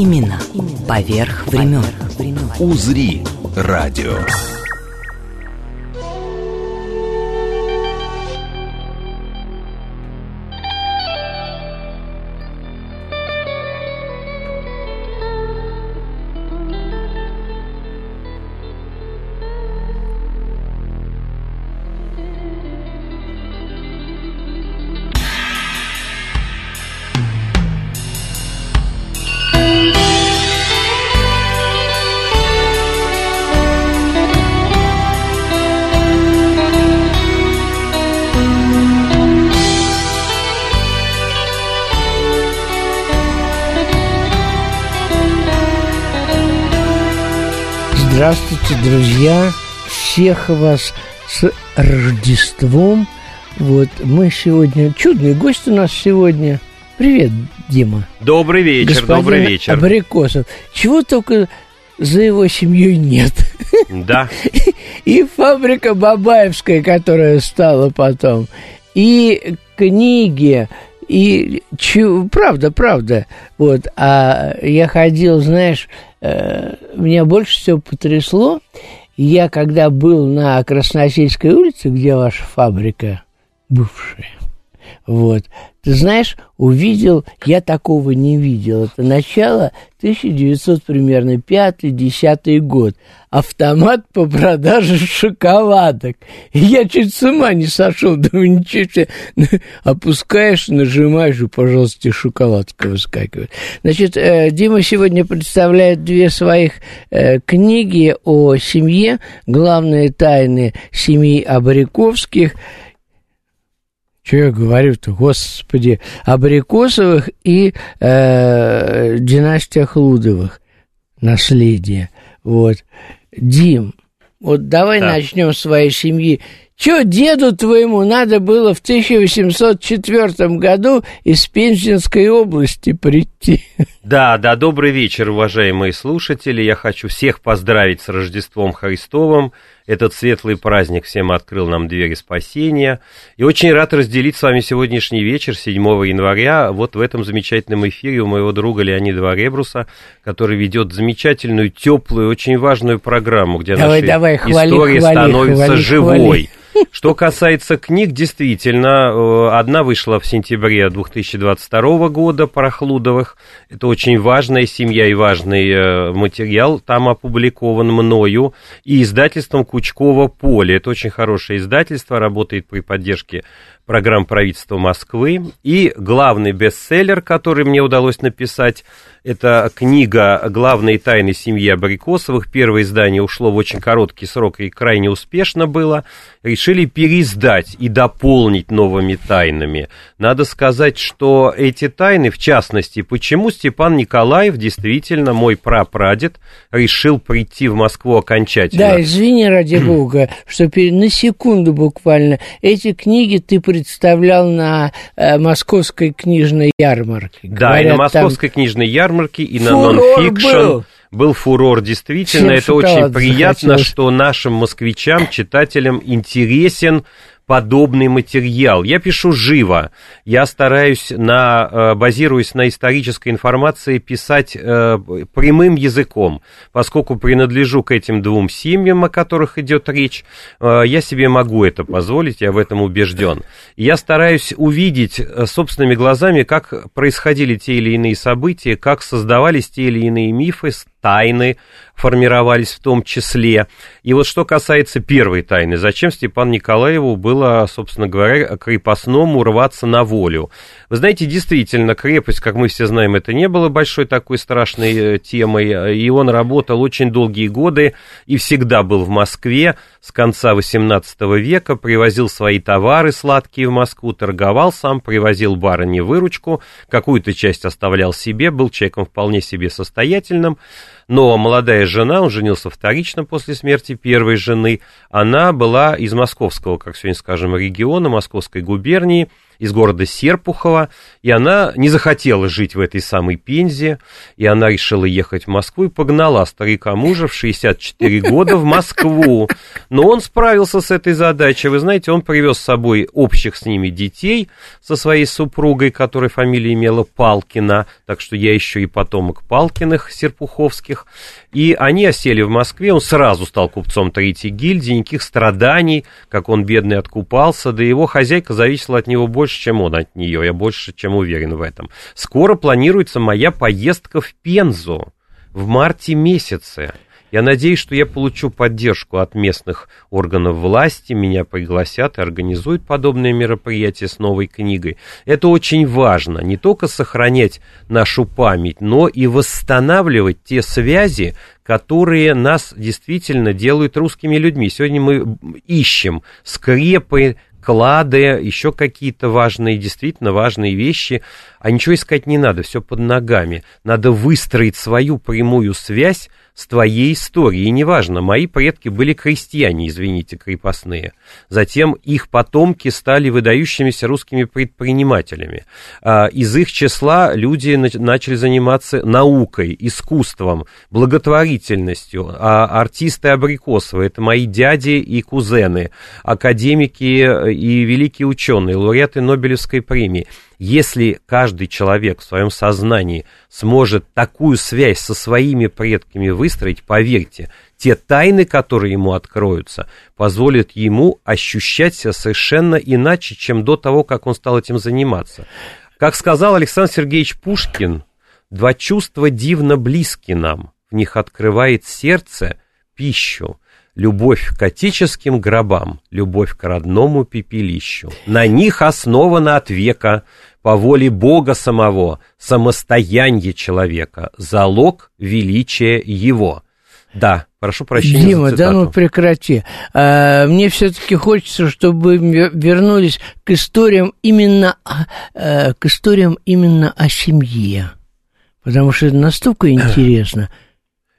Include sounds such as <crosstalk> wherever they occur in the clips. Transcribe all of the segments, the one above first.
Именно поверх времен. «Узри» радио. Друзья! Всех вас с Рождеством! Вот мы сегодня... Чудный гость у нас сегодня. Привет, Дима. Добрый вечер, Господин добрый вечер. Абрикосов. Чего только за его семьей нет. Да. <laughs> И фабрика Бабаевская, которая стала потом, и книги, и чу- правда, правда. Вот, а я ходил, знаешь, э, меня больше всего потрясло. Я когда был на Красносельской улице, где ваша фабрика бывшая, вот, ты знаешь, увидел, я такого не видел. Это начало 1900 примерно 5-10 год. Автомат по продаже шоколадок. Я чуть с ума не сошел. <laughs> Думаю, ничего себе. Опускаешь, нажимаешь, и, пожалуйста, шоколадка выскакивает. Значит, э, Дима сегодня представляет две своих э, книги о семье. Главные тайны семьи Абриковских – что я говорю-то, господи, Абрикосовых и э, династия Хлудовых, наследие. Вот. Дим, вот давай Да. начнем с своей семьи. Че деду твоему надо было в 1804 году из Пензенской области прийти? <laughs> Да, да, добрый вечер, уважаемые слушатели. Я хочу всех поздравить с Рождеством Христовым. Этот светлый праздник всем открыл нам двери спасения. И очень рад разделить с вами сегодняшний вечер, 7 января, вот в этом замечательном эфире у моего друга Леонида Варебруса, который ведет замечательную, теплую, очень важную программу, где Давай, наши давай, хвали, истории хвали, становятся хвали, живой. хвали. Что касается книг, действительно, э, одна вышла в сентябре 2022 года Прохлудовых. Это очень важная семья и важный э, материал. Там опубликован мною и издательством Кучкова Поле. Это очень хорошее издательство, работает при поддержке программ правительства Москвы. И главный бестселлер, который мне удалось написать, это книга «Главные тайны семьи Абрикосовых». Первое издание ушло в очень короткий срок и крайне успешно было. Решили переиздать и дополнить новыми тайнами. Надо сказать, что эти тайны, в частности, почему Степан Николаев, действительно мой прапрадед, решил прийти в Москву окончательно. Да, извини, ради <clears throat> бога, что на секунду буквально эти книги ты представлял на э, московской книжной ярмарке. Да, и Говорят, на там московской книжной ярмарке, и на фурор нонфикшн. был. Был фурор, действительно, Всем это очень приятно, захотелось. что нашим москвичам, читателям интересен подобный материал. Я пишу живо, я стараюсь, на, э, базируясь на исторической информации, писать э, прямым языком. Поскольку принадлежу к этим двум семьям, о которых идет речь, э, я себе могу это позволить, я в этом убежден. Я стараюсь увидеть собственными глазами, как происходили те или иные события, как создавались те или иные мифы, тайны формировались в том числе. И вот что касается первой тайны, зачем Степану Николаеву было, собственно говоря, крепостному рваться на волю? Вы знаете, действительно, крепость, как мы все знаем, это не было большой такой страшной э, темой, и он работал очень долгие годы и всегда был в Москве с конца XVIII века, привозил свои товары сладкие в Москву, торговал сам, привозил барыне выручку, какую-то часть оставлял себе, был человеком вполне себе состоятельным. Но молодая жена, он женился вторично после смерти первой жены, она была из московского, как сегодня скажем, региона, московской губернии, из города Серпухова, и она не захотела жить в этой самой Пензе, и она решила ехать в Москву и погнала старика мужа в 64 года в Москву. Но он справился с этой задачей. Вы знаете, он привез с собой общих с ними детей, со своей супругой, которая фамилия имела Палкина, так что я еще и потомок Палкиных, Серпуховских. И они осели в Москве, он сразу стал купцом третьей гильдии, никаких страданий, как он бедный откупался, да его хозяйка зависела от него больше, чем он от нее, я больше чем уверен в этом. Скоро планируется моя поездка в Пензу в марте месяце. Я надеюсь, что я получу поддержку от местных органов власти, меня пригласят и организуют подобные мероприятия с новой книгой. Это очень важно, не только сохранять нашу память, но и восстанавливать те связи, которые нас действительно делают русскими людьми. Сегодня мы ищем скрепы, клады, еще какие-то важные, действительно важные вещи, а ничего искать не надо, все под ногами. Надо выстроить свою прямую связь с твоей историей. Неважно, мои предки были крестьяне, извините, крепостные. Затем их потомки стали выдающимися русскими предпринимателями. А, из их числа люди начали заниматься наукой, искусством, благотворительностью. А артисты Абрикосовы, это мои дяди и кузены, академики и великие ученые, лауреаты Нобелевской премии. Если каждый человек в своем сознании сможет такую связь со своими предками выстроить, поверьте, те тайны, которые ему откроются, позволят ему ощущать себя совершенно иначе, чем до того, как он стал этим заниматься. Как сказал Александр Сергеевич Пушкин, два чувства дивно близки нам, в них открывает сердце пищу, любовь к отеческим гробам, любовь к родному пепелищу. На них основана от века по воле Бога самого, самостояние человека, залог величия его. Да, прошу прощения Дима, да ну прекрати. А, мне все-таки хочется, чтобы вернулись к историям именно, а, к историям именно о семье. Потому что это настолько <clears throat> интересно.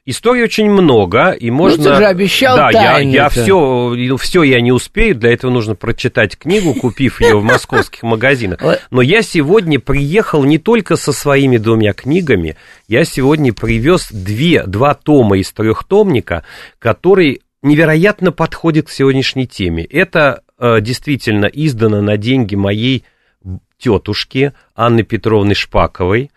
Историй очень много, и можно... Ну, ты же обещал Да, я, я все, все я не успею, для этого нужно прочитать книгу, купив ее в московских магазинах. Но я сегодня приехал не только со своими двумя книгами, я сегодня привез две, два тома из трехтомника, которые невероятно подходят к сегодняшней теме. Это э, действительно издано на деньги моей тетушки Анны Петровны Шпаковой,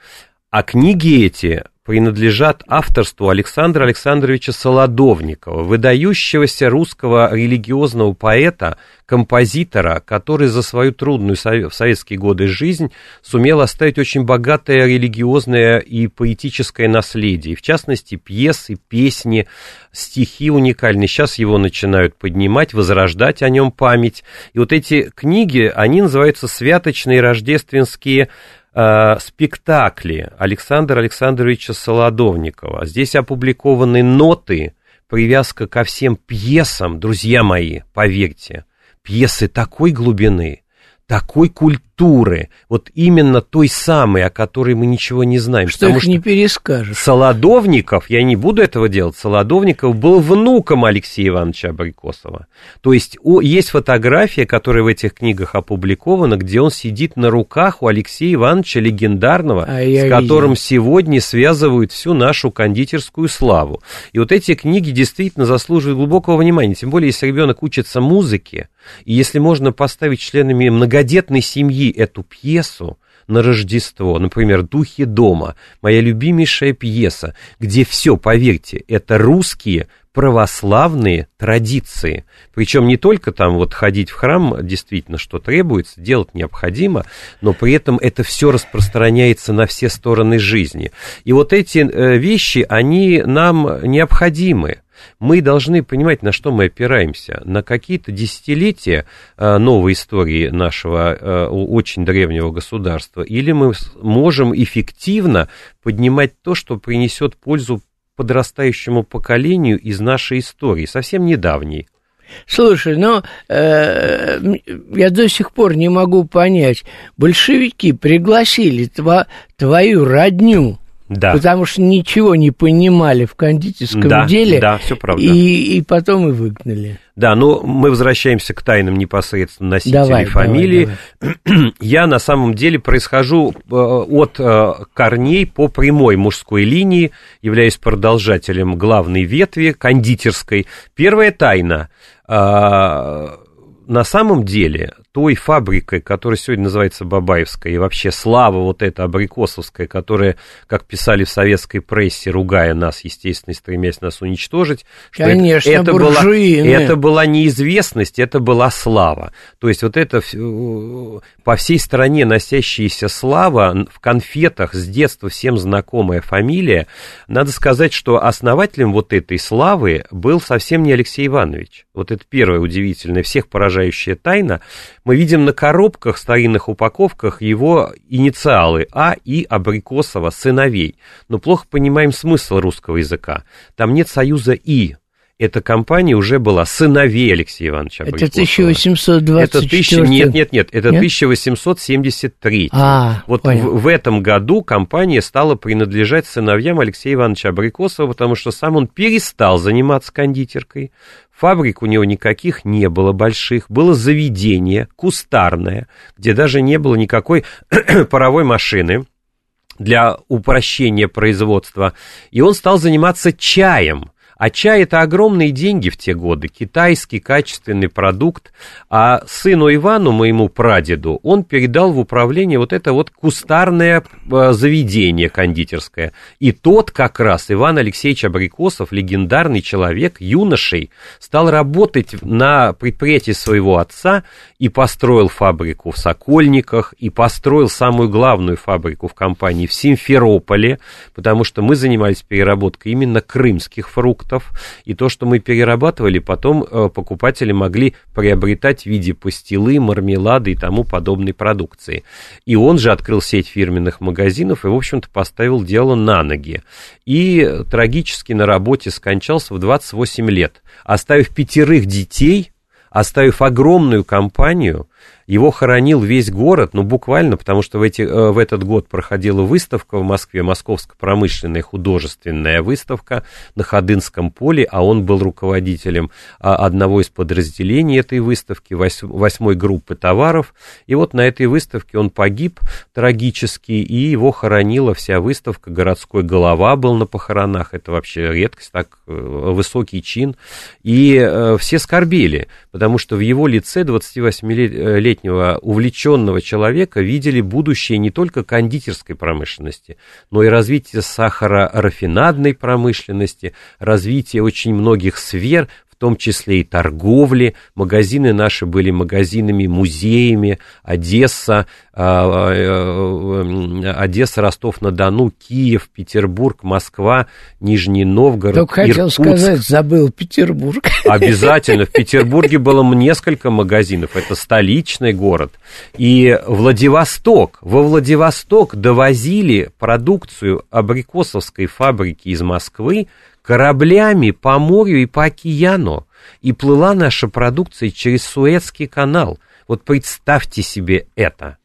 а книги эти принадлежат авторству Александра Александровича Солодовникова, выдающегося русского религиозного поэта, композитора, который за свою трудную в советские годы жизнь сумел оставить очень богатое религиозное и поэтическое наследие, в частности, пьесы, песни, стихи уникальные. Сейчас его начинают поднимать, возрождать о нем память. И вот эти книги, они называются «Святочные рождественские э, спектакли Александра Александровича Солодовникова. Здесь опубликованы ноты, привязка ко всем пьесам, друзья мои, поверьте, пьесы такой глубины, такой культуры, вот именно той самой, о которой мы ничего не знаем. Что их что не перескажешь. Солодовников, я не буду этого делать, Солодовников был внуком Алексея Ивановича Абрикосова. То есть о, есть фотография, которая в этих книгах опубликована, где он сидит на руках у Алексея Ивановича легендарного, а с которым видел. сегодня связывают всю нашу кондитерскую славу. И вот эти книги действительно заслуживают глубокого внимания, тем более, если ребенок учится музыке, и если можно поставить членами многодетной семьи эту пьесу на Рождество, например, «Духи дома», моя любимейшая пьеса, где все, поверьте, это русские православные традиции. Причем не только там вот ходить в храм действительно, что требуется, делать необходимо, но при этом это все распространяется на все стороны жизни. И вот эти э, вещи, они нам необходимы мы должны понимать, на что мы опираемся. На какие-то десятилетия э, новой истории нашего э, очень древнего государства, или мы можем эффективно поднимать то, что принесет пользу подрастающему поколению из нашей истории, совсем недавней. Слушай, ну, э, я до сих пор не могу понять, большевики пригласили тва, твою родню Да. Потому что ничего не понимали в кондитерском Да, деле. да, всё правда. И, и потом и выгнали. Да, но мы возвращаемся к тайнам непосредственно носителей Давай, фамилии. <clears throat> Я на самом деле происхожу э, от э, корней по прямой мужской линии, являюсь продолжателем главной ветви кондитерской. Первая тайна. э, На самом деле той фабрикой, которая сегодня называется Бабаевская, и вообще слава вот эта абрикосовская, которая, как писали в советской прессе, ругая нас, естественно, и стремясь нас уничтожить, что это- Конечно, это, была, это была неизвестность, это была слава. То есть вот это по всей стране носящаяся слава в конфетах с детства всем знакомая фамилия. Надо сказать, что основателем вот этой славы был совсем не Алексей Иванович. Вот это первая удивительная, всех поражающая тайна. Мы видим на коробках, старинных упаковках его инициалы А и Абрикосова, сыновей. Но плохо понимаем смысл русского языка. Там нет союза И. Эта компания уже была сыновей Алексея Ивановича Это Абрикосова. 1824 Это тысяча, нет, нет, нет, это Нет? 1873. А, вот понял. в, в этом году компания стала принадлежать сыновьям Алексея Ивановича Абрикосова, потому что сам он перестал заниматься кондитеркой. Фабрик у него никаких не было больших, было заведение кустарное, где даже не было никакой <clears throat> паровой машины для упрощения производства. И он стал заниматься чаем. А чай это огромные деньги в те годы, китайский качественный продукт. А сыну Ивану, моему прадеду, он передал в управление вот это вот кустарное э, заведение кондитерское. И тот как раз, Иван Алексеевич Абрикосов, легендарный человек, юношей, стал работать на предприятии своего отца и построил фабрику в Сокольниках, и построил самую главную фабрику в компании в Симферополе, потому что мы занимались переработкой именно крымских фруктов, и то, что мы перерабатывали, потом э, покупатели могли приобретать в виде пастилы, мармелады и тому подобной продукции. И он же открыл сеть фирменных магазинов и, в общем-то, поставил дело на ноги. И трагически на работе скончался в 28 лет, оставив пятерых детей, оставив огромную компанию, его хоронил весь город, ну, буквально, потому что в, эти, э, в этот год проходила выставка в Москве, Московская промышленная художественная выставка на Ходынском поле, а он был руководителем а, одного из подразделений этой выставки, вось- восьмой группы товаров. И вот на этой выставке он погиб трагически, и его хоронила вся выставка. Городской голова был на похоронах, это вообще редкость, так э, высокий чин. И э, все скорбели, потому что в его лице 28-летнего увлеченного человека видели будущее не только кондитерской промышленности, но и развитие сахарорафинадной промышленности, развитие очень многих сфер, в том числе и торговли. Магазины наши были магазинами, музеями. Одесса, а, э, Одесса, Ростов-на-Дону, Киев, Петербург, Москва, Нижний Новгород, Только хотел Иркутск. сказать, забыл Петербург. <laughs> Обязательно. В Петербурге было несколько магазинов. Это столичный город. И Владивосток. Во Владивосток довозили продукцию абрикосовской фабрики из Москвы кораблями по морю и по океану. И плыла наша продукция через Суэцкий канал. Вот представьте себе это.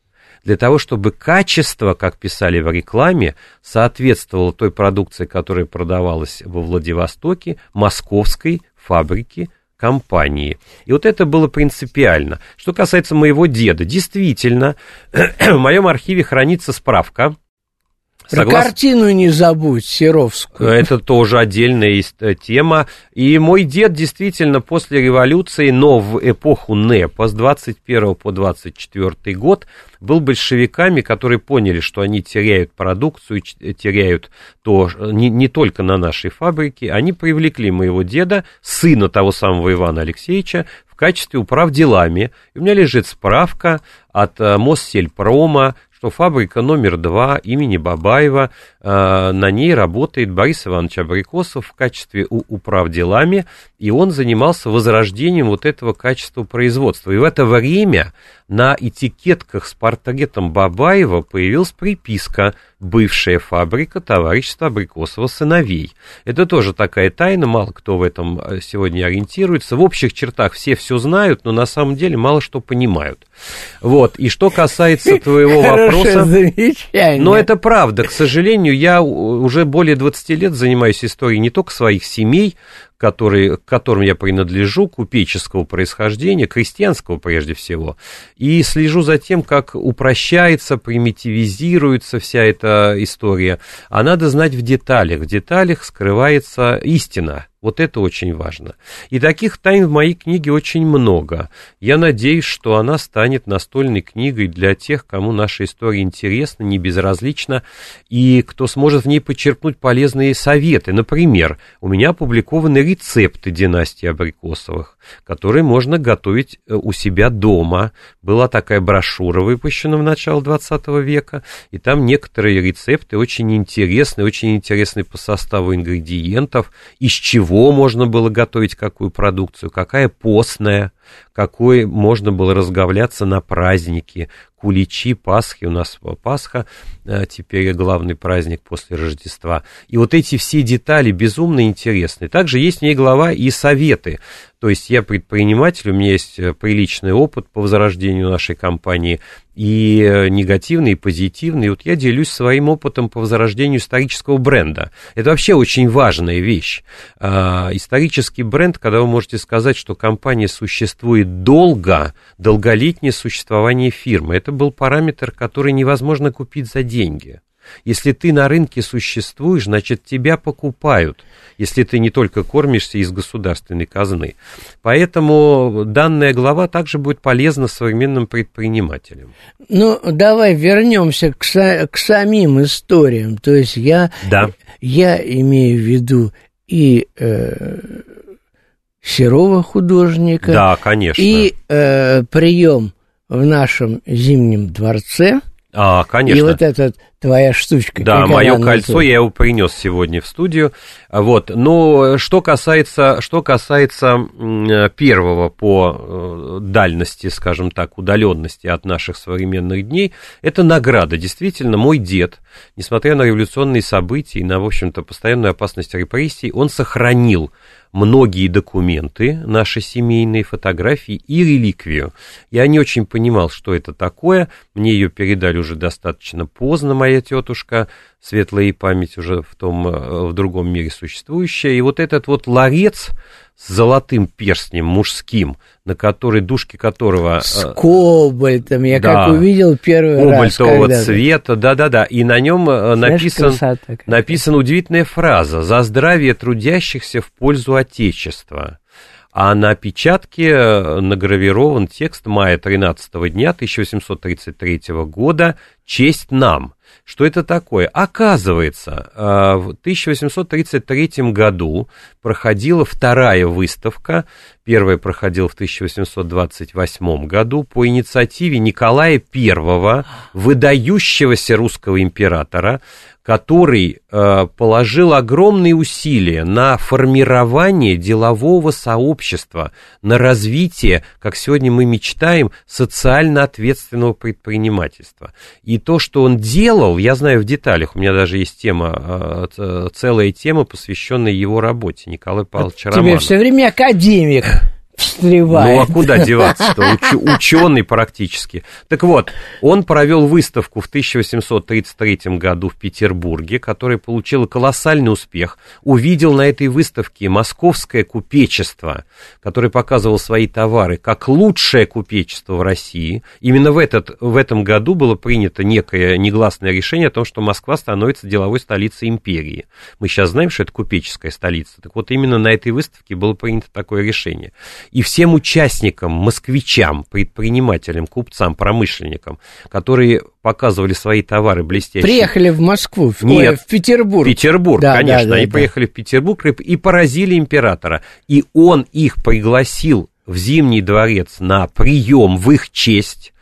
Для того, чтобы качество, как писали в рекламе, соответствовало той продукции, которая продавалась во Владивостоке, московской фабрике компании. И вот это было принципиально. Что касается моего деда, действительно, <clears throat> в моем архиве хранится справка, Про Соглас- картину не забудь, Серовскую. Это тоже отдельная э, тема. И мой дед действительно после революции, но в эпоху НЭПа с 21 по 24 год был большевиками, которые поняли, что они теряют продукцию, ч- теряют то не, не только на нашей фабрике. Они привлекли моего деда, сына того самого Ивана Алексеевича, в качестве управ делами. И у меня лежит справка от э, Моссельпрома, что фабрика номер два имени Бабаева, э, на ней работает Борис Иванович Абрикосов в качестве у- управделами, и он занимался возрождением вот этого качества производства. И в это время на этикетках с портретом Бабаева появилась приписка «Бывшая фабрика товарищества Абрикосова сыновей». Это тоже такая тайна, мало кто в этом э, сегодня ориентируется. В общих чертах все все знают, но на самом деле мало что понимают. Вот, и что касается <laughs> твоего вопроса... Но это правда, к сожалению, я уже более 20 лет занимаюсь историей не только своих семей, который, к которым я принадлежу, купеческого происхождения, крестьянского прежде всего, и слежу за тем, как упрощается, примитивизируется вся эта история. А надо знать в деталях. В деталях скрывается истина. Вот это очень важно. И таких тайн в моей книге очень много. Я надеюсь, что она станет настольной книгой для тех, кому наша история интересна, не безразлична, и кто сможет в ней почерпнуть полезные советы. Например, у меня опубликованы рецепты династии Абрикосовых, которые можно готовить э, у себя дома. Была такая брошюра, выпущена в начале 20 века, и там некоторые рецепты очень интересные, очень интересные по составу ингредиентов, из чего чего можно было готовить какую продукцию, какая постная, какой можно было разговляться на праздники, куличи, Пасхи, у нас Пасха э, теперь главный праздник после Рождества. И вот эти все детали безумно интересны. Также есть в ней глава и советы. То есть я предприниматель, у меня есть э, приличный опыт по возрождению нашей компании, и э, негативный, и позитивный. И вот я делюсь своим опытом по возрождению исторического бренда. Это вообще очень важная вещь. А, исторический бренд, когда вы можете сказать, что компания существует долго, долголетнее существование фирмы, это был параметр, который невозможно купить за деньги. Если ты на рынке существуешь, значит, тебя покупают, если ты не только кормишься из государственной казны. Поэтому данная глава также будет полезна современным предпринимателям. Ну, давай вернемся к, са- к самим историям. То есть я, да. я имею в виду и э, Серова художника, да, конечно. и э, прием в нашем зимнем дворце – а, конечно. И вот эта твоя штучка. Да, мое кольцо, называется? я его принес сегодня в студию. Вот. Но что касается, что касается первого по э, дальности, скажем так, удаленности от наших современных дней, это награда. Действительно, мой дед, несмотря на революционные события и на, в общем-то, постоянную опасность репрессий, он сохранил многие документы, наши семейные фотографии и реликвию. Я не очень понимал, что это такое. Мне ее передали уже достаточно поздно, моя тетушка, светлая и память уже в, том, э, в другом мире существующая. И вот этот вот ларец с золотым перстнем мужским, на который, дужки которого... Э, с кобальтом, я да, как увидел первый раз. Кобальтового цвета, да-да-да, и на нем э, написан, написана удивительная фраза «За здравие трудящихся в пользу Отечества». А на печатке награвирован текст мая 13 дня 1833 года «Честь нам». Что это такое? Оказывается, э, в 1833 году проходила вторая выставка. Первая проходила в 1828 году по инициативе Николая I, выдающегося русского императора, который э, положил огромные усилия на формирование делового сообщества, на развитие, как сегодня мы мечтаем, социально ответственного предпринимательства. И то, что он делал, я знаю в деталях, у меня даже есть тема, э, целая тема, посвященная его работе, Николай Павлович Романов. Тебе все время академик встревает. Ну, а куда <laughs> деваться-то? Уч, ученый практически. Так вот, он провел выставку в 1833 году в Петербурге, которая получила колоссальный успех. Увидел на этой выставке московское купечество, которое показывало свои товары как лучшее купечество в России. Именно в, этот, в этом году было принято некое негласное решение о том, что Москва становится деловой столицей империи. Мы сейчас знаем, что это купеческая столица. Так вот, именно на этой выставке было принято такое решение и всем участникам, москвичам, предпринимателям, купцам, промышленникам, которые показывали свои товары блестящие. Приехали в Москву, в, Нет, в Петербург. Петербург, да, конечно. Да, да, они да. приехали в Петербург и поразили императора. И он их пригласил в Зимний дворец на прием в их честь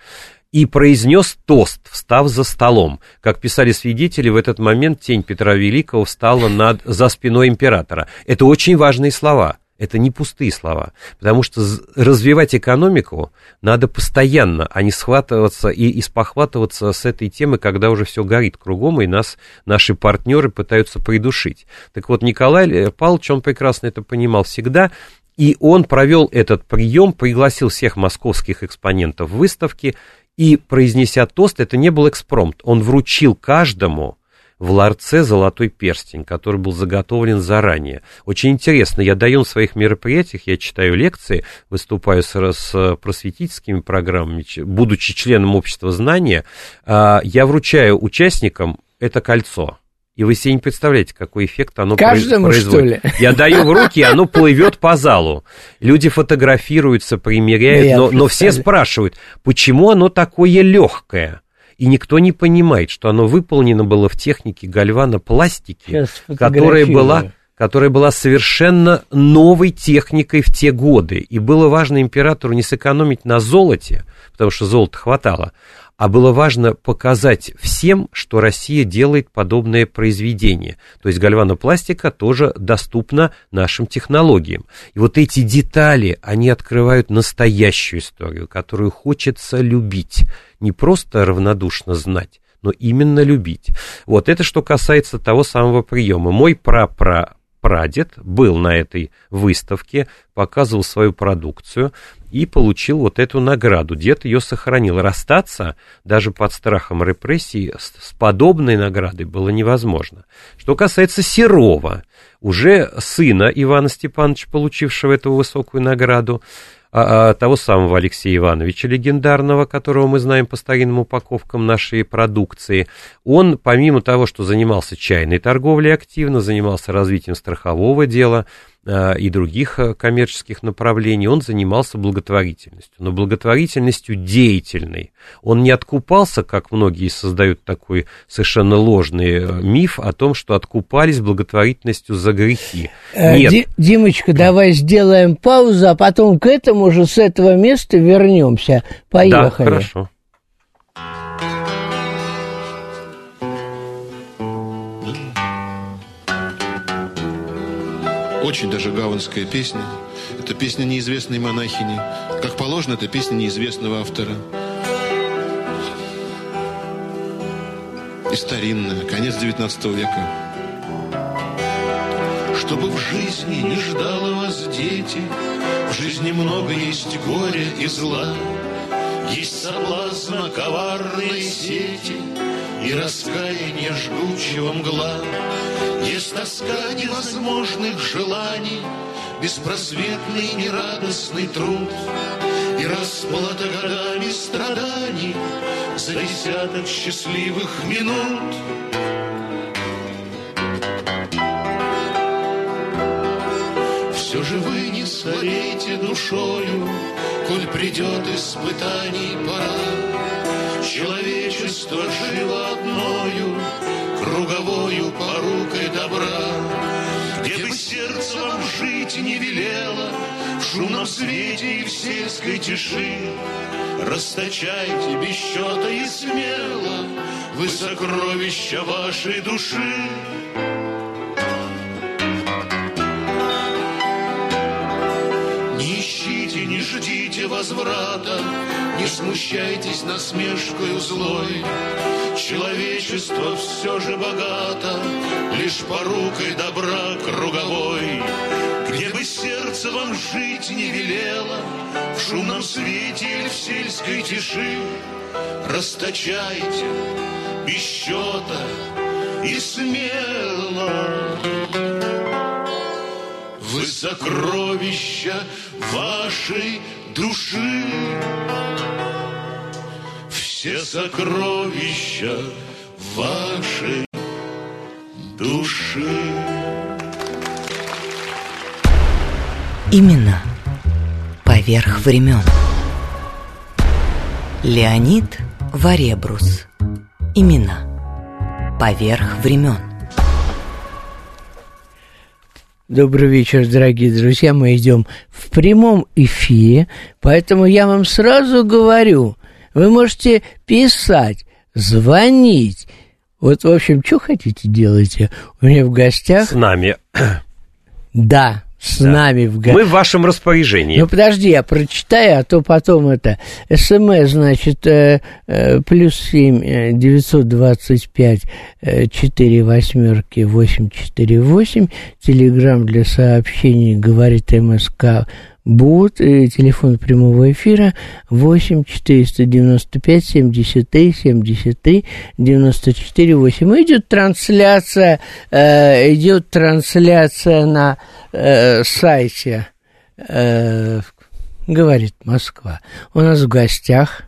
и произнес тост, встав за столом. Как писали свидетели, в этот момент тень Петра Великого встала над, за спиной императора. Это очень важные слова. Это не пустые слова, потому что развивать экономику надо постоянно, а не схватываться и, и спохватываться с этой темы, когда уже все горит кругом, и нас наши партнеры пытаются придушить. Так вот, Николай Павлович, он прекрасно это понимал всегда, и он провел этот прием, пригласил всех московских экспонентов выставки, и, произнеся тост, это не был экспромт, он вручил каждому в ларце золотой перстень, который был заготовлен заранее. Очень интересно, я даю на своих мероприятиях, я читаю лекции, выступаю с, с просветительскими программами, будучи членом общества знания, а, я вручаю участникам это кольцо. И вы себе не представляете, какой эффект оно Каждому, производит. Что ли? Я даю в руки, оно <laughs> плывет по залу. Люди фотографируются, примеряют, но, но все спрашивают, почему оно такое легкое? И никто не понимает, что оно выполнено было в технике гальванопластики, которая была которая была совершенно новой техникой в те годы. И было важно императору не сэкономить на золоте, потому что золота хватало, а было важно показать всем, что Россия делает подобное произведение. То есть гальванопластика тоже доступна нашим технологиям. И вот эти детали, они открывают настоящую историю, которую хочется любить, не просто равнодушно знать, но именно любить. Вот это что касается того самого приема. Мой прапра прадед был на этой выставке, показывал свою продукцию и получил вот эту награду. Дед ее сохранил. Расстаться даже под страхом репрессий с, подобной наградой было невозможно. Что касается Серова, уже сына Ивана Степановича, получившего эту высокую награду, а, а, того самого Алексея Ивановича легендарного, которого мы знаем по старинным упаковкам нашей продукции, он, помимо того, что занимался чайной торговлей активно, занимался развитием страхового дела, и других э, коммерческих направлений, он занимался благотворительностью, но благотворительностью деятельной. Он не откупался, как многие создают такой совершенно ложный э, миф о том, что откупались благотворительностью за грехи. Нет. Димочка, давай сделаем паузу, а потом к этому же с этого места вернемся. Поехали. Да, хорошо. Очень даже гаванская песня. Это песня неизвестной монахини. Как положено, это песня неизвестного автора. И старинная, конец 19 века. Чтобы в жизни не ждало вас дети, В жизни много есть горя и зла, Есть соблазна коварной сети И раскаяние жгучего мгла. Есть тоска невозможных желаний, Беспросветный нерадостный труд И расплата годами страданий За десяток счастливых минут. Все же вы не сварите душою, Коль придет испытаний пора. Человечество живо одною, круговою порукой добра. Где бы сердце вам жить не велело, В шумном свете и в сельской тиши, Расточайте без счета и смело Вы сокровища вашей души. Возврата, Не смущайтесь насмешкою злой, Человечество все же богато Лишь порукой добра круговой. Где бы сердце вам жить не велело, В шумном свете или в сельской тиши, Расточайте без счета и смело. Вы сокровища вашей души все сокровища вашей души. Именно поверх времен. Леонид Варебрус. Имена поверх времен. Добрый вечер, дорогие друзья. Мы идем в прямом эфире, поэтому я вам сразу говорю, вы можете писать, звонить. Вот, в общем, что хотите делайте. У меня в гостях... С нами. Да, с да. нами в Мы в вашем распоряжении. Ну, подожди, я прочитаю, а то потом это... СМС, значит, э, э, плюс семь э, девятьсот двадцать пять четыре восьмерки восемь четыре восемь. Телеграмм для сообщений говорит МСК Бут, э, телефон прямого эфира 8 495 73 73 94 8. Идет трансляция, э, идет трансляция на э, сайте э, говорит Москва. У нас в гостях.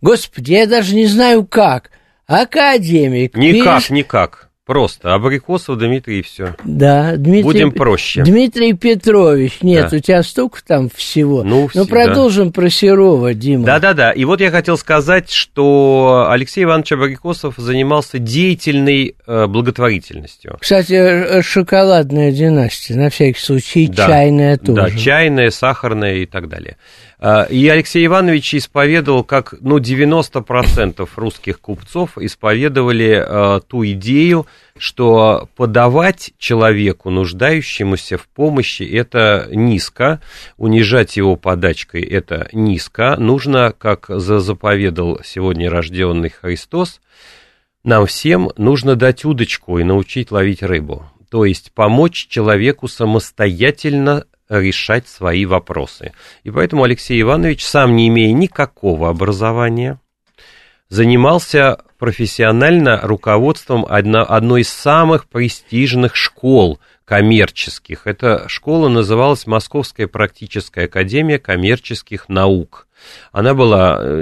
Господи, я даже не знаю как. Академик. Никак, пиш... никак. Просто абрикосов Дмитрий и все. Да, Дмитрий. Будем проще. Дмитрий Петрович, нет, да. у тебя столько там всего. Ну, ну продолжим да. про Серова, Дима. Да-да-да. И вот я хотел сказать, что Алексей Иванович Абрикосов занимался деятельной э, благотворительностью. Кстати, э, шоколадная династия, на всякий случай, да. чайная тоже. Да, чайная, сахарная и так далее. А, и Алексей Иванович исповедовал, как ну, 90% русских купцов исповедовали э, ту идею, что подавать человеку, нуждающемуся в помощи, это низко, унижать его подачкой это низко. Нужно, как заповедал сегодня рожденный Христос, нам всем нужно дать удочку и научить ловить рыбу. То есть помочь человеку самостоятельно решать свои вопросы. И поэтому Алексей Иванович, сам не имея никакого образования, занимался профессионально руководством одной из самых престижных школ коммерческих. Эта школа называлась Московская практическая академия коммерческих наук. Она была, э,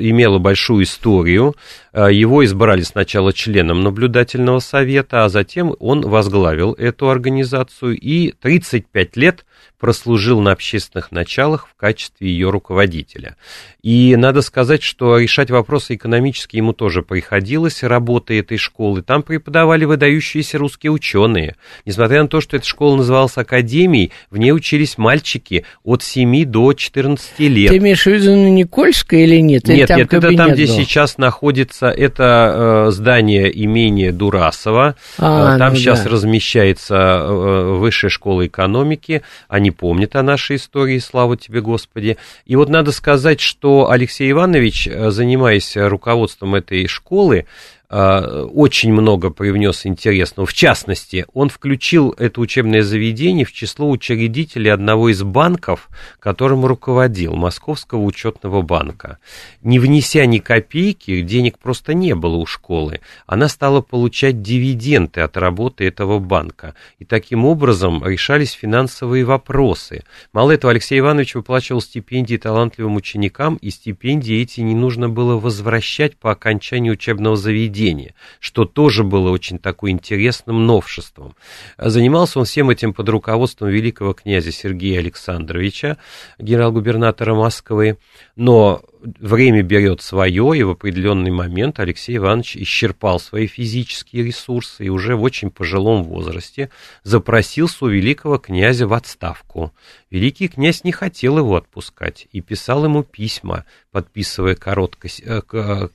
имела большую историю. Э, его избрали сначала членом наблюдательного совета, а затем он возглавил эту организацию и 35 лет прослужил на общественных началах в качестве ее руководителя. И надо сказать, что решать вопросы экономические ему тоже приходилось, работа этой школы. Там преподавали выдающиеся русские ученые. Несмотря на то, что эта школа называлась Академией, в ней учились мальчики от 7 до 14 лет. Ты имеешь в виду на Никольское или нет? Нет, или нет, это там, где был? сейчас находится, это э, здание имения Дурасова. А, э, там ну сейчас да. размещается э, Высшая школа экономики. Они не помнит о нашей истории, слава тебе, Господи. И вот надо сказать, что Алексей Иванович, э, занимаясь руководством этой школы, очень много привнес интересного. В частности, он включил это учебное заведение в число учредителей одного из банков, которым руководил, Московского учетного банка. Не внеся ни копейки, денег просто не было у школы, она стала получать дивиденды от работы этого банка. И таким образом решались финансовые вопросы. Мало этого, Алексей Иванович выплачивал стипендии талантливым ученикам, и стипендии эти не нужно было возвращать по окончании учебного заведения поведения, что тоже было очень такой интересным новшеством. Занимался он всем этим под руководством великого князя Сергея Александровича, генерал-губернатора Москвы, но время берет свое, и в определенный момент Алексей Иванович исчерпал свои физические ресурсы и уже в очень пожилом возрасте запросился у великого князя в отставку. Великий князь не хотел его отпускать и писал ему письма, подписывая коротко, э,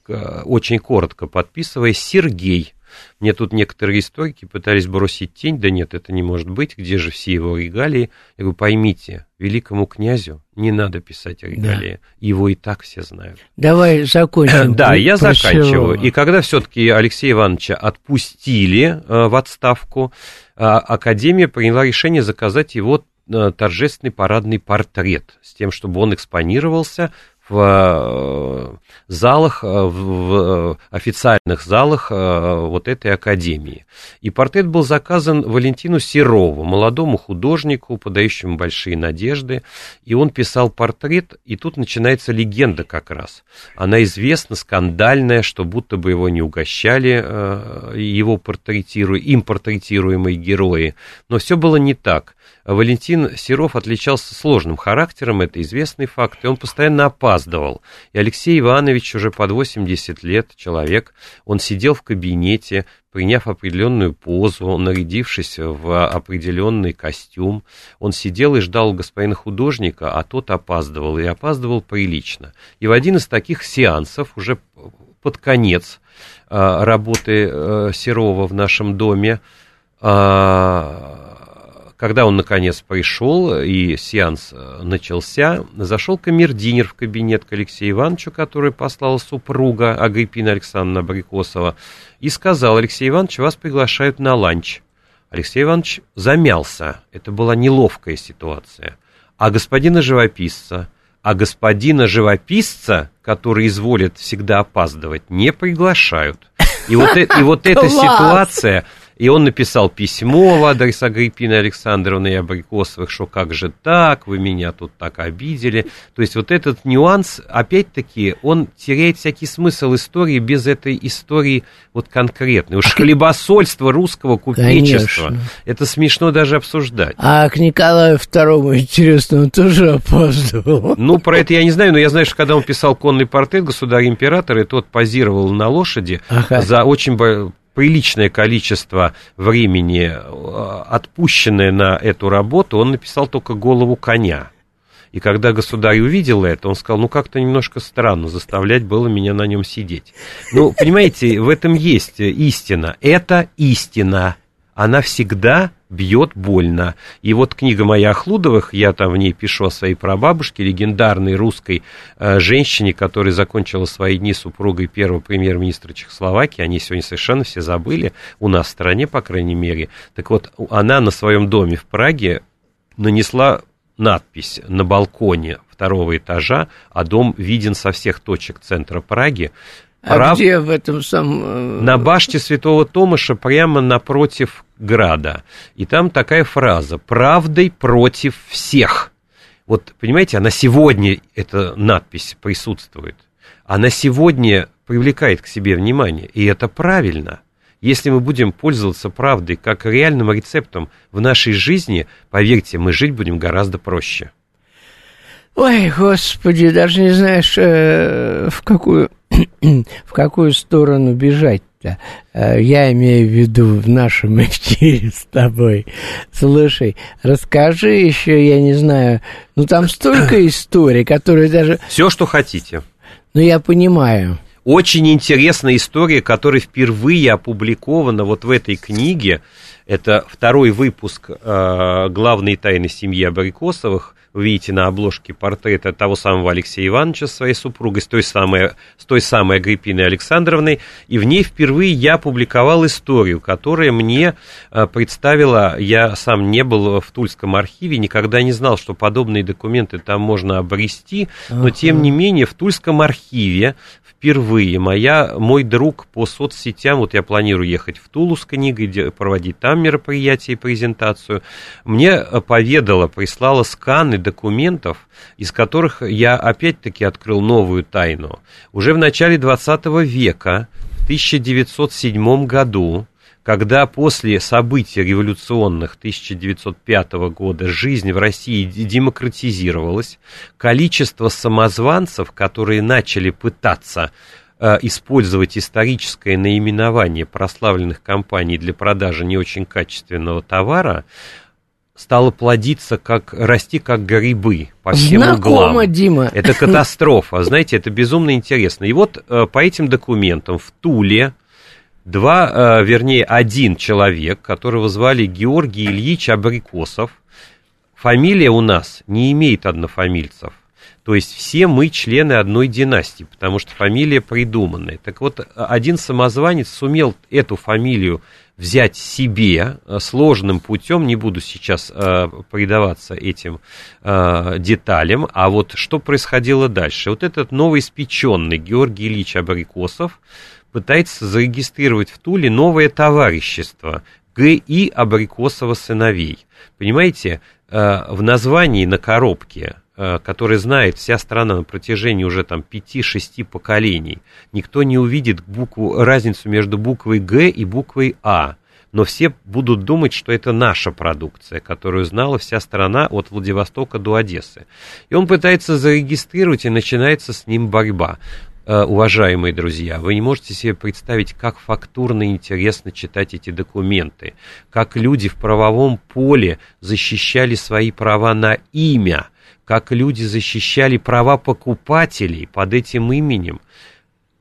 очень коротко подписывая «Сергей». Мне тут некоторые историки пытались бросить тень, да нет, это не может быть, где же все его регалии? Я говорю, поймите, великому князю не надо писать регалии, да. его и так все знают. <clears throat> Давай закончим. Да, я заканчиваю. И когда все-таки Алексея Ивановича отпустили э, в отставку, э, Академия приняла решение заказать его э, торжественный парадный портрет с тем, чтобы он экспонировался в э, залах, э, в официальных залах э, вот этой академии. И портрет был заказан Валентину Серову, молодому художнику, подающему большие надежды. И он писал портрет, и тут начинается легенда как раз. Она известна, скандальная, что будто бы его не угощали, его портретируя, им портретируемые герои. Но все было не так. Валентин Серов отличался сложным характером, это известный факт, и он постоянно опаздывал. И Алексей Иванович уже под 80 лет человек, он сидел в кабинете, приняв определенную позу, нарядившись в определенный костюм, он сидел и ждал господина художника, а тот опаздывал, и опаздывал прилично. И в один из таких сеансов, уже под конец а, работы э, Серова в нашем доме, а, когда он наконец пришел и сеанс э, начался, зашел камердинер в кабинет к Алексею Ивановичу, который послал супруга Агриппина Александровна Абрикосова, и сказал, Алексей Иванович, вас приглашают на ланч. Алексей Иванович замялся. Это была неловкая ситуация. А господина живописца, а господина живописца, который изволит всегда опаздывать, не приглашают. И вот, э, и вот <laughs> эта ситуация и он написал письмо в адрес Агриппины Александровны и Абрикосовых, что как же так, вы меня тут так обидели. То есть вот этот нюанс, опять-таки, он теряет всякий смысл истории без этой истории вот конкретной. Уж хлебосольство русского купечества, Конечно. это смешно даже обсуждать. А к Николаю II, интересно, он тоже опаздывал? Ну, про это я не знаю, но я знаю, что когда он писал конный портрет государя-императора, и тот позировал на лошади ага. за очень приличное количество времени, э, отпущенное на эту работу, он написал только голову коня. И когда государь увидел это, он сказал, ну как-то немножко странно, заставлять было меня на нем сидеть. Ну, понимаете, в этом есть истина. Это истина она всегда бьет больно. И вот книга моя о Хлудовых, я там в ней пишу о своей прабабушке, легендарной русской э, женщине, которая закончила свои дни супругой первого премьер-министра Чехословакии, они сегодня совершенно все забыли, у нас в стране, по крайней мере. Так вот, она на своем доме в Праге нанесла надпись на балконе второго этажа, а дом виден со всех точек центра Праги, а где в этом самом... Э, на баште Святого Томаша прямо напротив града. И там такая фраза «Правдой против всех». Вот, понимаете, она сегодня, эта надпись присутствует. Она сегодня привлекает к себе внимание, и это правильно. Если мы будем пользоваться правдой как реальным рецептом в нашей жизни, поверьте, мы жить будем гораздо проще. Ой, господи, даже не знаешь, э, в какую <clears throat> в какую сторону бежать-то? Э, я имею в виду в нашем <laughs> эфире с тобой. Слушай, расскажи еще, я не знаю, ну там столько <clears throat> историй, которые даже... Все, что хотите. Ну, я понимаю. Очень интересная история, которая впервые опубликована вот в этой книге. Это второй выпуск э, «Главные тайны семьи Абрикосовых» вы видите на обложке портрета того самого Алексея Ивановича с своей супругой, с той самой, с той самой Агриппиной Александровной, и в ней впервые я публиковал историю, которая мне э, представила, я сам не был в Тульском архиве, никогда не знал, что подобные документы там можно обрести, но тем не менее в Тульском архиве впервые моя, мой друг по соцсетям, вот я планирую ехать в Тулу с книгой, проводить там мероприятие и презентацию, мне э, поведала, прислала сканы документов, из которых я опять-таки открыл новую тайну. Уже в начале 20 века, в 1907 году, когда после событий революционных 1905 года жизнь в России демократизировалась, количество самозванцев, которые начали пытаться э, использовать историческое наименование прославленных компаний для продажи не очень качественного товара, стало плодиться, как расти как грибы по всем Знакомо, углам. Дима. Это катастрофа, знаете, это безумно интересно. И вот э, по этим документам в Туле два, э, вернее, один человек, которого звали Георгий Ильич Абрикосов. Фамилия у нас не имеет однофамильцев. То есть все мы члены одной династии, потому что фамилия придуманная. Так вот, один самозванец сумел эту фамилию взять себе э, сложным путем, не буду сейчас э, предаваться этим э, деталям, а вот что происходило дальше. Вот этот новоиспеченный Георгий Ильич Абрикосов, пытается зарегистрировать в Туле новое товарищество Г.И. Абрикосова сыновей. Понимаете, э, в названии на коробке, который знает вся страна на протяжении уже там 5-6 поколений, никто не увидит букву, разницу между буквой Г и буквой А но все будут думать, что это наша продукция, которую знала вся страна от Владивостока до Одессы. И он пытается зарегистрировать, и начинается с ним борьба. Э, уважаемые друзья, вы не можете себе представить, как фактурно интересно читать эти документы, как люди в правовом поле защищали свои права на имя, как люди защищали права покупателей под этим именем.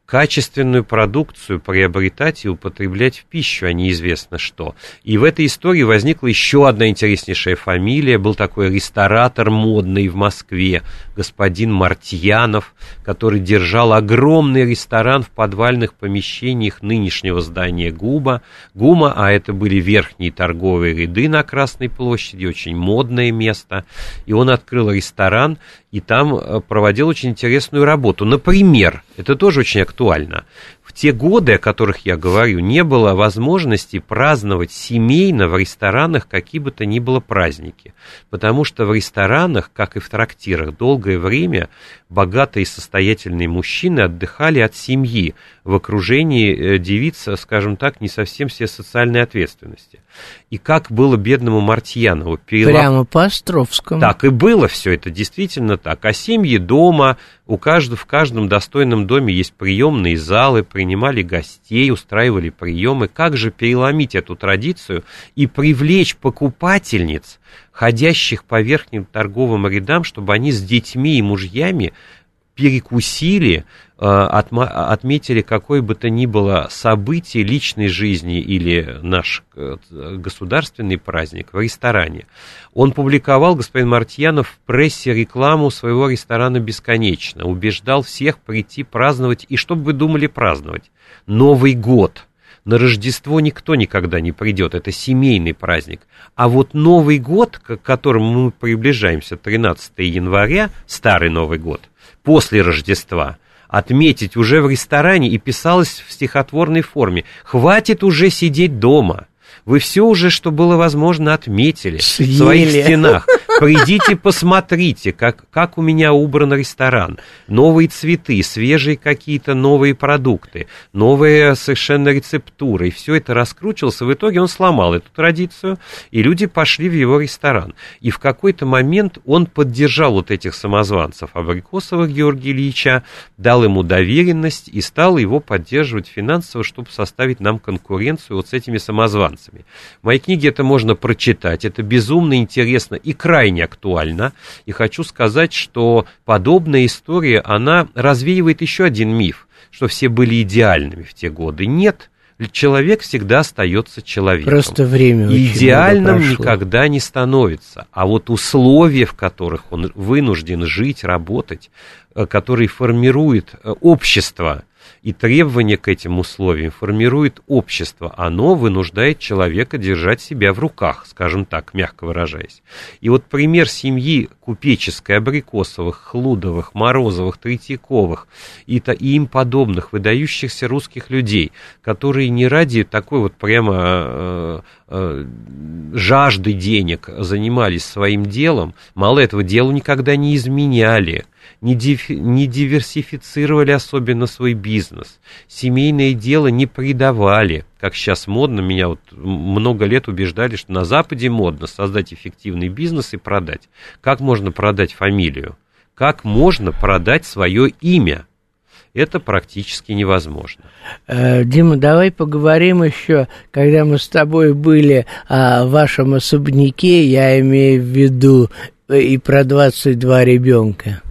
Качественную продукцию приобретать и употреблять в пищу, а неизвестно что. И в этой истории возникла еще одна интереснейшая фамилия. Был такой ресторатор модный в Москве, господин Мартьянов, который держал огромный ресторан в подвальных помещениях нынешнего здания ГУБа. ГУМа, а это были верхние торговые ряды на Красной площади, очень модное место. И он открыл ресторан, и там э, проводил очень интересную работу. Например, это тоже очень актуально, в те годы, о которых я говорю, не было возможности праздновать семейно в ресторанах какие бы то ни было праздники. Потому что в ресторанах, как и в трактирах, долгое время богатые и состоятельные мужчины отдыхали от семьи в окружении э, девиц, скажем так, не совсем все социальной ответственности. И как было бедному Мартьянову перелап... Прямо по Островскому. Так и было все это, действительно так. А семьи дома, у каждого, в каждом достойном доме есть приемные залы, принимали гостей, устраивали приемы. Как же переломить эту традицию и привлечь покупательниц, ходящих по верхним торговым рядам, чтобы они с детьми и мужьями перекусили, э, отметили какое бы то ни было событие личной жизни или наш э, государственный праздник в ресторане. Он публиковал, господин Мартьянов, в прессе рекламу своего ресторана «Бесконечно», убеждал всех прийти праздновать, и что бы вы думали праздновать? Новый год – на Рождество никто никогда не придет, это семейный праздник. А вот Новый год, к которому мы приближаемся, 13 января, Старый Новый год, после Рождества, отметить уже в ресторане и писалось в стихотворной форме. Хватит уже сидеть дома. Вы все уже, что было возможно, отметили Съели. в своих стенах. <laughs> Придите, посмотрите, как, как у меня убран ресторан. Новые цветы, свежие какие-то новые продукты, новые совершенно рецептуры. И все это раскручивалось. В итоге он сломал эту традицию, и люди пошли в его ресторан. И в какой-то момент он поддержал вот этих самозванцев Абрикосова Георгия Ильича, дал ему доверенность и стал его поддерживать финансово, чтобы составить нам конкуренцию вот с этими самозванцами вопросами. В моей книге это можно прочитать, это безумно интересно и крайне актуально. И хочу сказать, что подобная история, она развеивает еще один миф, что все были идеальными в те годы. Нет, человек всегда остается человеком. Просто время Идеальным никогда не становится. А вот условия, в которых он вынужден жить, работать, э, которые формируют э, общество, и требования к этим условиям формирует общество. Оно вынуждает человека держать себя в руках, скажем так, мягко выражаясь. И вот пример семьи купеческой, Абрикосовых, Хлудовых, Морозовых, Третьяковых и, то, и им подобных выдающихся русских людей, которые не ради такой вот прямо э, э, жажды денег занимались своим делом, мало этого, делу никогда не изменяли, не, диф, не диверсифицировали особенно свой бизнес, семейное дело не предавали, как сейчас модно, меня вот много лет убеждали, что на Западе модно создать эффективный бизнес и продать. Как можно продать фамилию? Как можно продать свое имя? это практически невозможно. Э, Дима, давай поговорим еще, когда мы с тобой были о вашем особняке, я имею в виду э, и про 22 ребенка.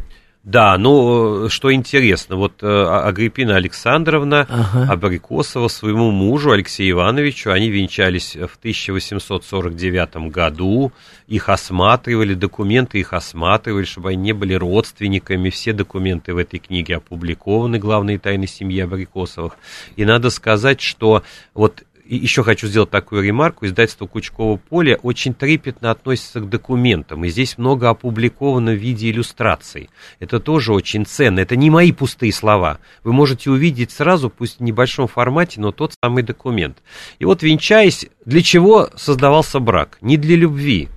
Да, ну, что интересно, вот э, а, Агриппина Александровна ага. Абрикосова своему мужу Алексею Ивановичу, они венчались в 1849 году, их осматривали, документы их осматривали, чтобы они не были родственниками, все документы в этой книге опубликованы, главные тайны семьи Абрикосовых. И надо сказать, что вот и еще хочу сделать такую ремарку. Издательство Кучково поле очень трепетно относится к документам. И здесь много опубликовано в виде иллюстраций. Это тоже очень ценно. Это не мои пустые слова. Вы можете увидеть сразу, пусть в небольшом формате, но тот самый документ. И вот венчаясь, для чего создавался брак? Не для любви,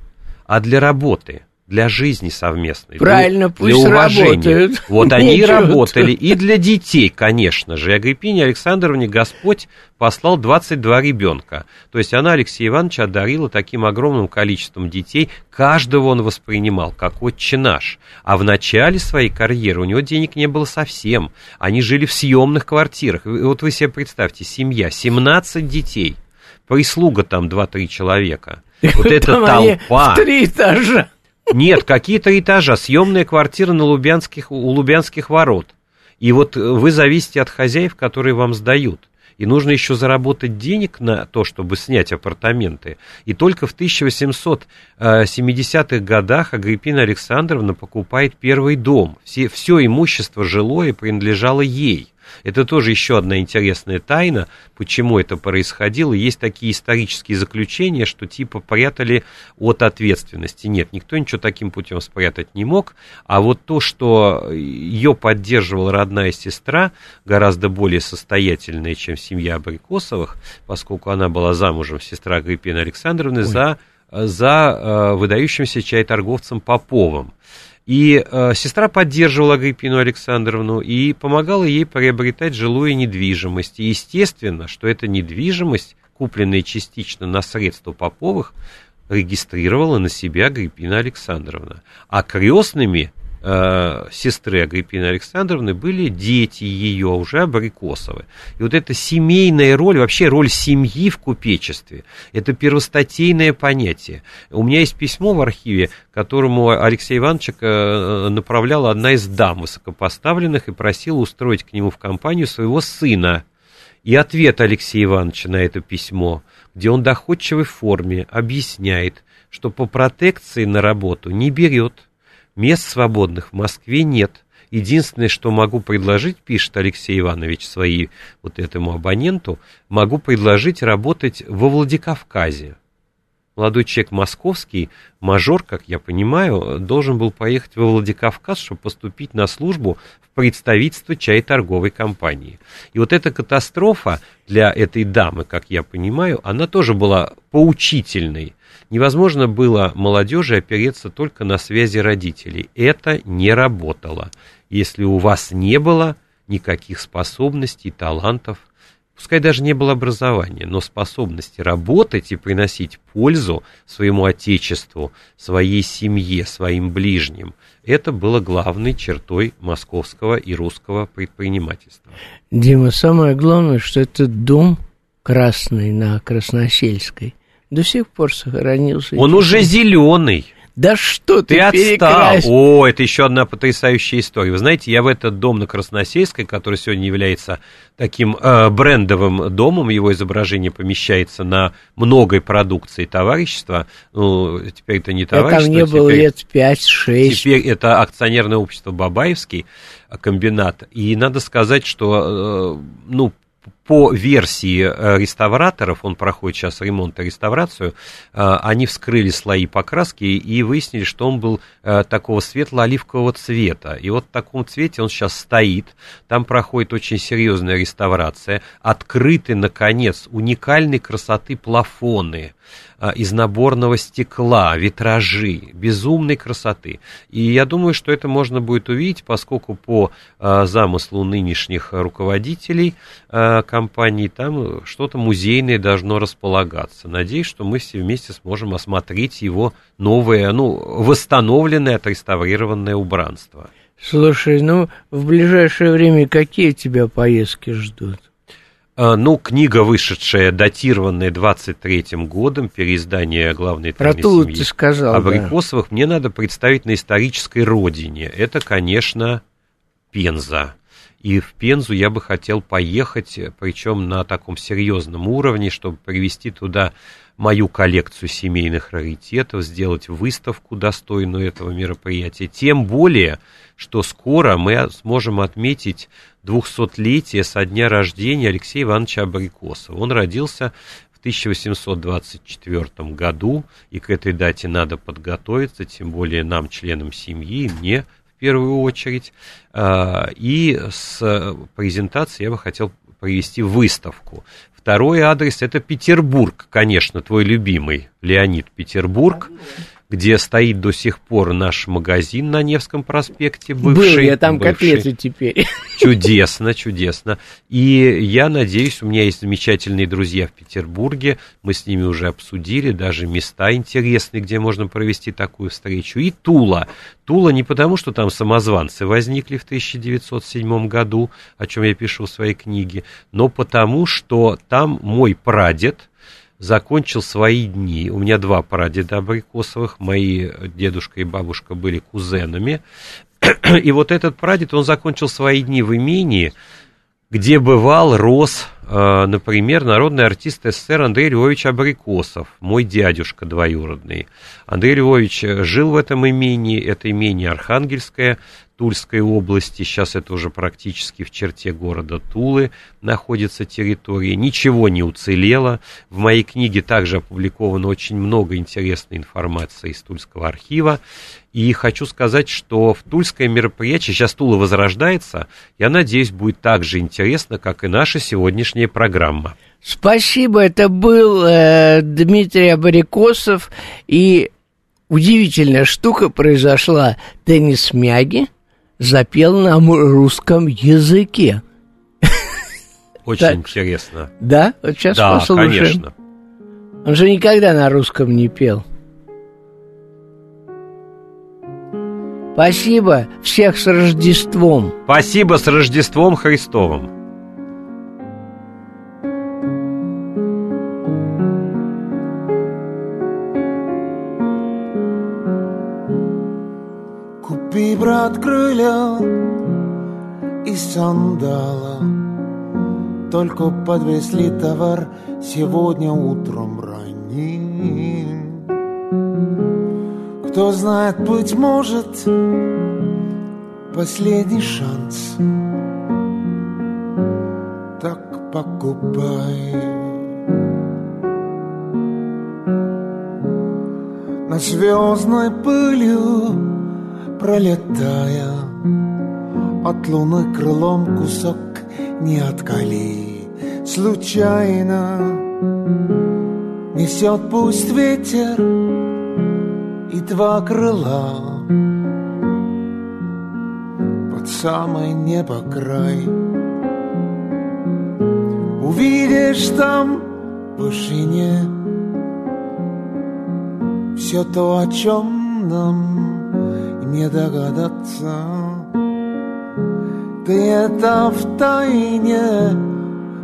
а для работы для жизни совместной. Правильно, для, пусть для уважения. работают. Вот они и работали. И для детей, конечно же. И Агриппине Александровне Господь послал 22 ребенка. То есть она Алексея Ивановича одарила таким огромным количеством детей. Каждого он воспринимал как отче наш. А в начале своей карьеры у него денег не было совсем. Они жили в съемных квартирах. И вот вы себе представьте, семья, 17 детей. Прислуга там 2-3 человека. <laughs> Вот эта толпа. три этажа. Нет, какие-то этажа, съемная квартира на Лубянских, у Лубянских ворот. И вот вы зависите от хозяев, которые вам сдают. И нужно еще заработать денег на то, чтобы снять апартаменты. И только в 1870-х годах Агриппина Александровна покупает первый дом. Все, все имущество жилое принадлежало ей. Это тоже еще одна интересная тайна, почему это происходило. Есть такие исторические заключения, что типа прятали от ответственности. Нет, никто ничего таким путем спрятать не мог. А вот то, что ее поддерживала родная сестра, гораздо более состоятельная, чем семья Абрикосовых, поскольку она была замужем, сестра Агриппины Александровны, Ой. за за э, выдающимся чай-торговцем Поповым. И э, сестра поддерживала Агриппину Александровну и помогала ей приобретать жилую недвижимость. И естественно, что эта недвижимость, купленная частично на средства Поповых, регистрировала на себя Агриппина Александровна. А крестными э, сестры Агриппины Александровны были дети ее, уже Абрикосовы. И вот эта семейная роль, вообще роль семьи в купечестве, это первостатейное понятие. У меня есть письмо в архиве, которому Алексей Иванович э, направляла одна из дам высокопоставленных и просила устроить к нему в компанию своего сына. И ответ Алексея Ивановича на это письмо, где он доходчивой форме объясняет, что по протекции на работу не берет, Мест свободных в Москве нет. Единственное, что могу предложить, пишет Алексей Иванович свои вот этому абоненту, могу предложить работать во Владикавказе. Молодой человек московский, мажор, как я понимаю, должен был поехать во Владикавказ, чтобы поступить на службу в представительство чай-торговой компании. И вот эта катастрофа для этой дамы, как я понимаю, она тоже была поучительной невозможно было молодежи опереться только на связи родителей. Это не работало. Если у вас не было никаких способностей, талантов, пускай даже не было образования, но способности работать и приносить пользу своему отечеству, своей семье, своим ближним, это было главной чертой московского и русского предпринимательства. Дима, самое главное, что этот дом красный на Красносельской – до сих пор сохранился. Он уже зеленый. Да что ты, ты отстал. О, это еще одна потрясающая история. Вы знаете, я в этот дом на Красносельской, который сегодня является таким э, брендовым домом, его изображение помещается на многой продукции товарищества. Ну, теперь это не товарищество. Я там не было лет 5-6. Теперь это акционерное общество Бабаевский комбинат. И надо сказать, что, э, ну, по версии э, реставраторов, он проходит сейчас ремонт и реставрацию, э, они вскрыли слои покраски и выяснили, что он был э, такого светло-оливкового цвета. И вот в таком цвете он сейчас стоит, там проходит очень серьезная реставрация, открыты, наконец, уникальной красоты плафоны, из наборного стекла, витражи, безумной красоты. И я думаю, что это можно будет увидеть, поскольку по а, замыслу нынешних руководителей а, компании там что-то музейное должно располагаться. Надеюсь, что мы все вместе сможем осмотреть его новое, ну, восстановленное, отреставрированное убранство. Слушай, ну, в ближайшее время какие тебя поездки ждут? А, ну, книга, вышедшая, датированная 23-м годом, переиздание главной Про ту семьи ты сказал, Абрикосовых, да. мне надо представить на исторической родине. Это, конечно, Пенза. И в Пензу я бы хотел поехать, причем на таком серьезном уровне, чтобы привести туда мою коллекцию семейных раритетов, сделать выставку достойную этого мероприятия. Тем более, что скоро мы сможем отметить двухсотлетие со дня рождения Алексея Ивановича Абрикосова. Он родился в 1824 году, и к этой дате надо подготовиться, тем более нам, членам семьи, мне в первую очередь. А, и с презентацией я бы хотел провести выставку. Второй адрес это Петербург, конечно, твой любимый Леонид Петербург где стоит до сих пор наш магазин на Невском проспекте, бывший. Был я там бывший. котлеты теперь. Чудесно, чудесно. И я надеюсь, у меня есть замечательные друзья в Петербурге, мы с ними уже обсудили даже места интересные, где можно провести такую встречу. И Тула. Тула не потому, что там самозванцы возникли в 1907 году, о чем я пишу в своей книге, но потому, что там мой прадед, закончил свои дни. У меня два прадеда Абрикосовых, мои дедушка и бабушка были кузенами. И вот этот прадед, он закончил свои дни в имении, где бывал, рос, э, например, народный артист СССР Андрей Львович Абрикосов, мой дядюшка двоюродный. Андрей Львович жил в этом имении, это имение Архангельское, Тульской области, сейчас это уже практически в черте города Тулы находится территория, ничего не уцелело. В моей книге также опубликовано очень много интересной информации из Тульского архива. И хочу сказать, что в Тульское мероприятие, сейчас Тула возрождается, я надеюсь, будет так же интересно, как и наша сегодняшняя программа. Спасибо, это был э, Дмитрий Абарикосов, и удивительная штука произошла. Денис Мяги запел на русском языке. Очень так. интересно. Да? Вот сейчас да, послушаем. конечно. Он же никогда на русском не пел. Спасибо всех с Рождеством. Спасибо с Рождеством Христовым. Брат, крылья из сандала Только подвесли товар сегодня утром ранним кто знает, быть может, последний шанс. Так покупай. На звездной пылью пролетая. От луны крылом кусок не откали. Случайно несет пусть ветер и два крыла. Под самое небо край. Увидишь там в вышине Все то, о чем нам не догадаться. Ты это в тайне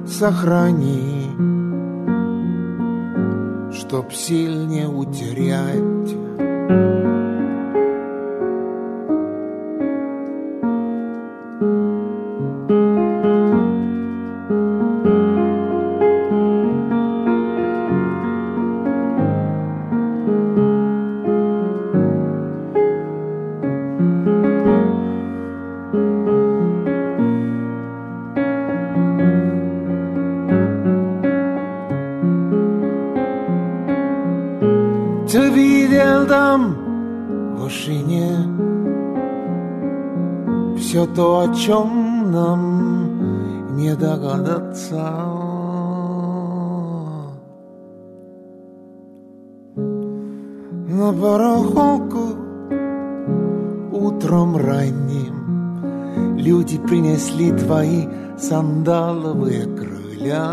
сохрани Чтоб сильнее утерять чем нам не догадаться. На барахолку утром ранним Люди принесли твои сандаловые крылья.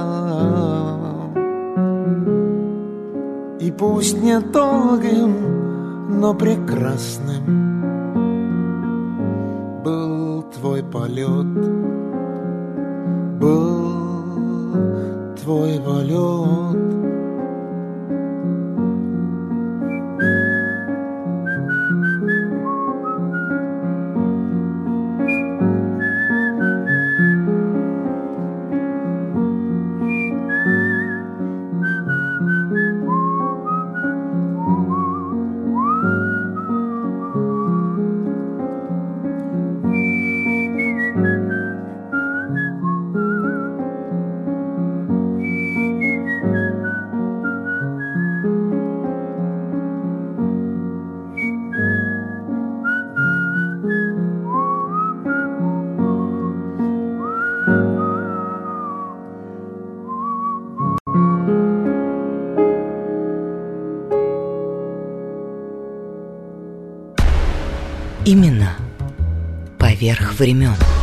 И пусть не долгим, но прекрасным твой полет был твой полет. Времен.